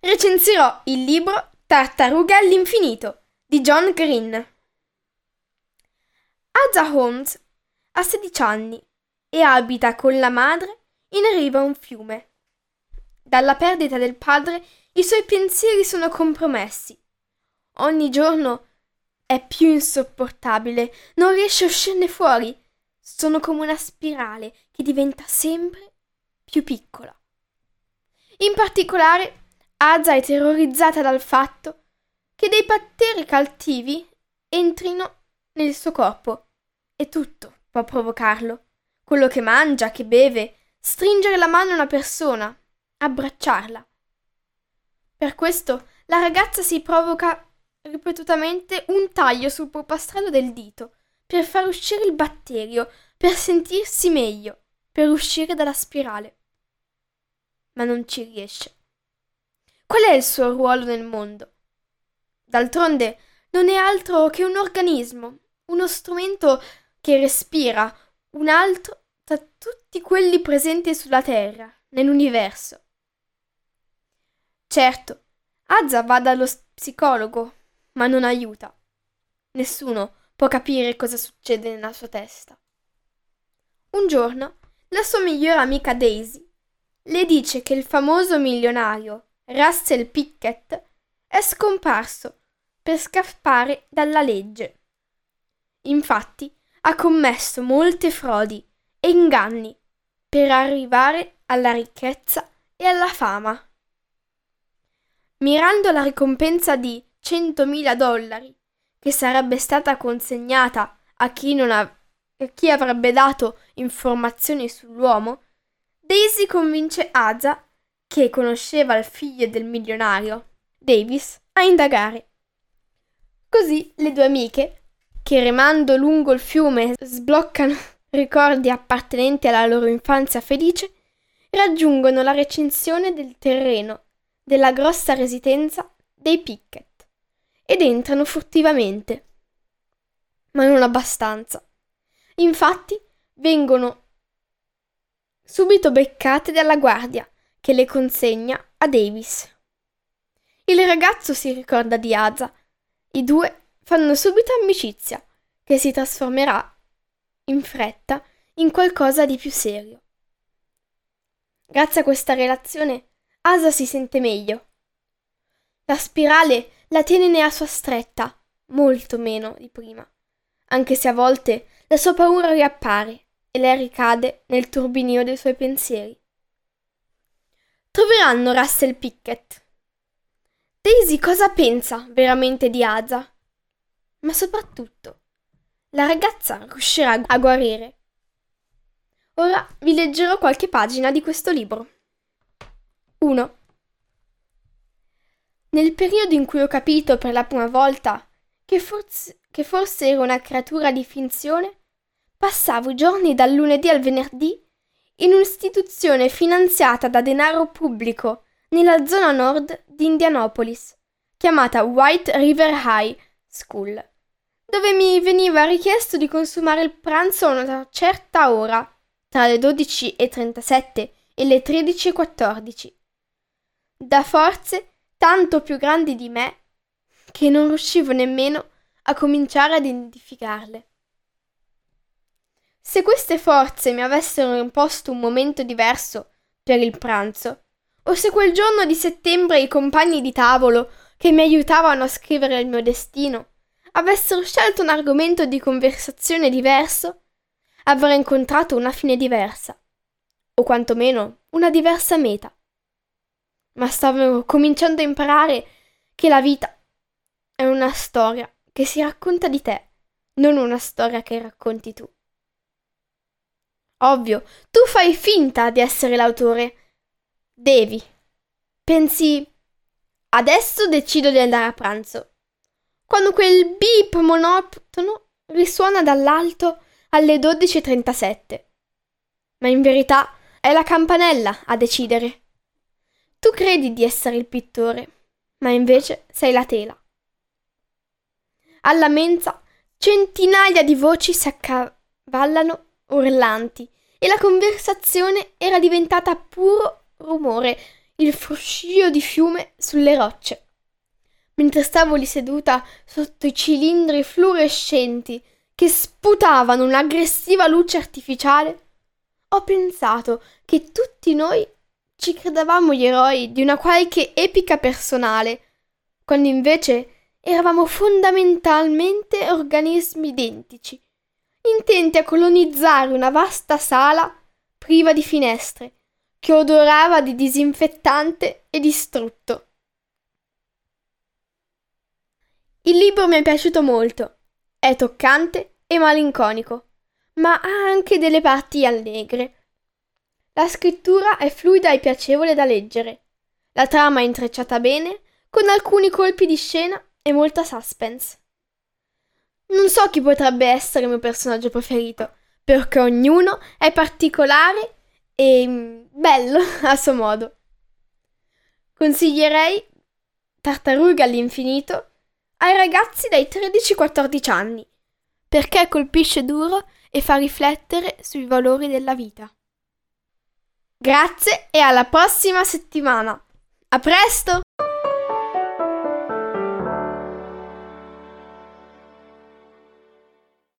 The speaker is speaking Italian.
recensirò il libro Tartarughe all'infinito di John Green. Aza Holmes ha 16 anni e abita con la madre in riva a un fiume. Dalla perdita del padre i suoi pensieri sono compromessi. Ogni giorno è più insopportabile, non riesce a uscirne fuori. Sono come una spirale che diventa sempre più piccola. In particolare, Aza è terrorizzata dal fatto che dei batteri cattivi entrino nel suo corpo e tutto può provocarlo. Quello che mangia, che beve, stringere la mano a una persona, abbracciarla. Per questo la ragazza si provoca ripetutamente un taglio sul polpastrello del dito per far uscire il batterio, per sentirsi meglio, per uscire dalla spirale. Ma non ci riesce. Qual è il suo ruolo nel mondo? D'altronde non è altro che un organismo, uno strumento che respira, un altro tra tutti quelli presenti sulla Terra, nell'universo. Certo, Azza va dallo psicologo, ma non aiuta. Nessuno può capire cosa succede nella sua testa. Un giorno, la sua migliore amica Daisy le dice che il famoso milionario Russell Pickett è scomparso per scappare dalla legge. Infatti, ha commesso molte frodi e inganni per arrivare alla ricchezza e alla fama. Mirando la ricompensa di 100.000 dollari, che sarebbe stata consegnata a chi, av- a chi avrebbe dato informazioni sull'uomo, Daisy convince Aza, che conosceva il figlio del milionario, Davis, a indagare. Così le due amiche che remando lungo il fiume sbloccano ricordi appartenenti alla loro infanzia felice, raggiungono la recinzione del terreno della grossa residenza dei Pickett ed entrano furtivamente. Ma non abbastanza. Infatti vengono subito beccate dalla guardia che le consegna a Davis. Il ragazzo si ricorda di Aza. I due fanno subito amicizia, che si trasformerà in fretta in qualcosa di più serio. Grazie a questa relazione, Asa si sente meglio. La spirale la tiene nella sua stretta, molto meno di prima, anche se a volte la sua paura riappare e lei ricade nel turbinio dei suoi pensieri. Troveranno Russell Pickett. Daisy cosa pensa veramente di Asa? ma soprattutto la ragazza riuscirà a guarire. Ora vi leggerò qualche pagina di questo libro. 1. Nel periodo in cui ho capito per la prima volta che forse, che forse ero una creatura di finzione, passavo i giorni dal lunedì al venerdì in un'istituzione finanziata da denaro pubblico nella zona nord di Indianapolis, chiamata White River High School, dove mi veniva richiesto di consumare il pranzo a una certa ora, tra le 12.37 e le 13.14, da forze tanto più grandi di me che non riuscivo nemmeno a cominciare ad identificarle. Se queste forze mi avessero imposto un momento diverso per il pranzo, o se quel giorno di settembre i compagni di tavolo che mi aiutavano a scrivere il mio destino, avessero scelto un argomento di conversazione diverso, avrei incontrato una fine diversa, o quantomeno una diversa meta. Ma stavo cominciando a imparare che la vita è una storia che si racconta di te, non una storia che racconti tu. Ovvio, tu fai finta di essere l'autore. Devi. Pensi, adesso decido di andare a pranzo. Quando quel beep monotono risuona dall'alto alle 12.37. Ma in verità è la campanella a decidere. Tu credi di essere il pittore, ma invece sei la tela. Alla mensa centinaia di voci si accavallano urlanti e la conversazione era diventata puro rumore, il fruscio di fiume sulle rocce. Mentre stavo lì seduta sotto i cilindri fluorescenti che sputavano un'aggressiva luce artificiale, ho pensato che tutti noi ci credevamo gli eroi di una qualche epica personale, quando invece eravamo fondamentalmente organismi identici, intenti a colonizzare una vasta sala priva di finestre, che odorava di disinfettante e distrutto. Il libro mi è piaciuto molto. È toccante e malinconico, ma ha anche delle parti allegre. La scrittura è fluida e piacevole da leggere. La trama è intrecciata bene, con alcuni colpi di scena e molta suspense. Non so chi potrebbe essere il mio personaggio preferito, perché ognuno è particolare e mm, bello a suo modo. Consiglierei Tartaruga all'infinito ai ragazzi dai 13-14 anni, perché colpisce duro e fa riflettere sui valori della vita. Grazie e alla prossima settimana. A presto!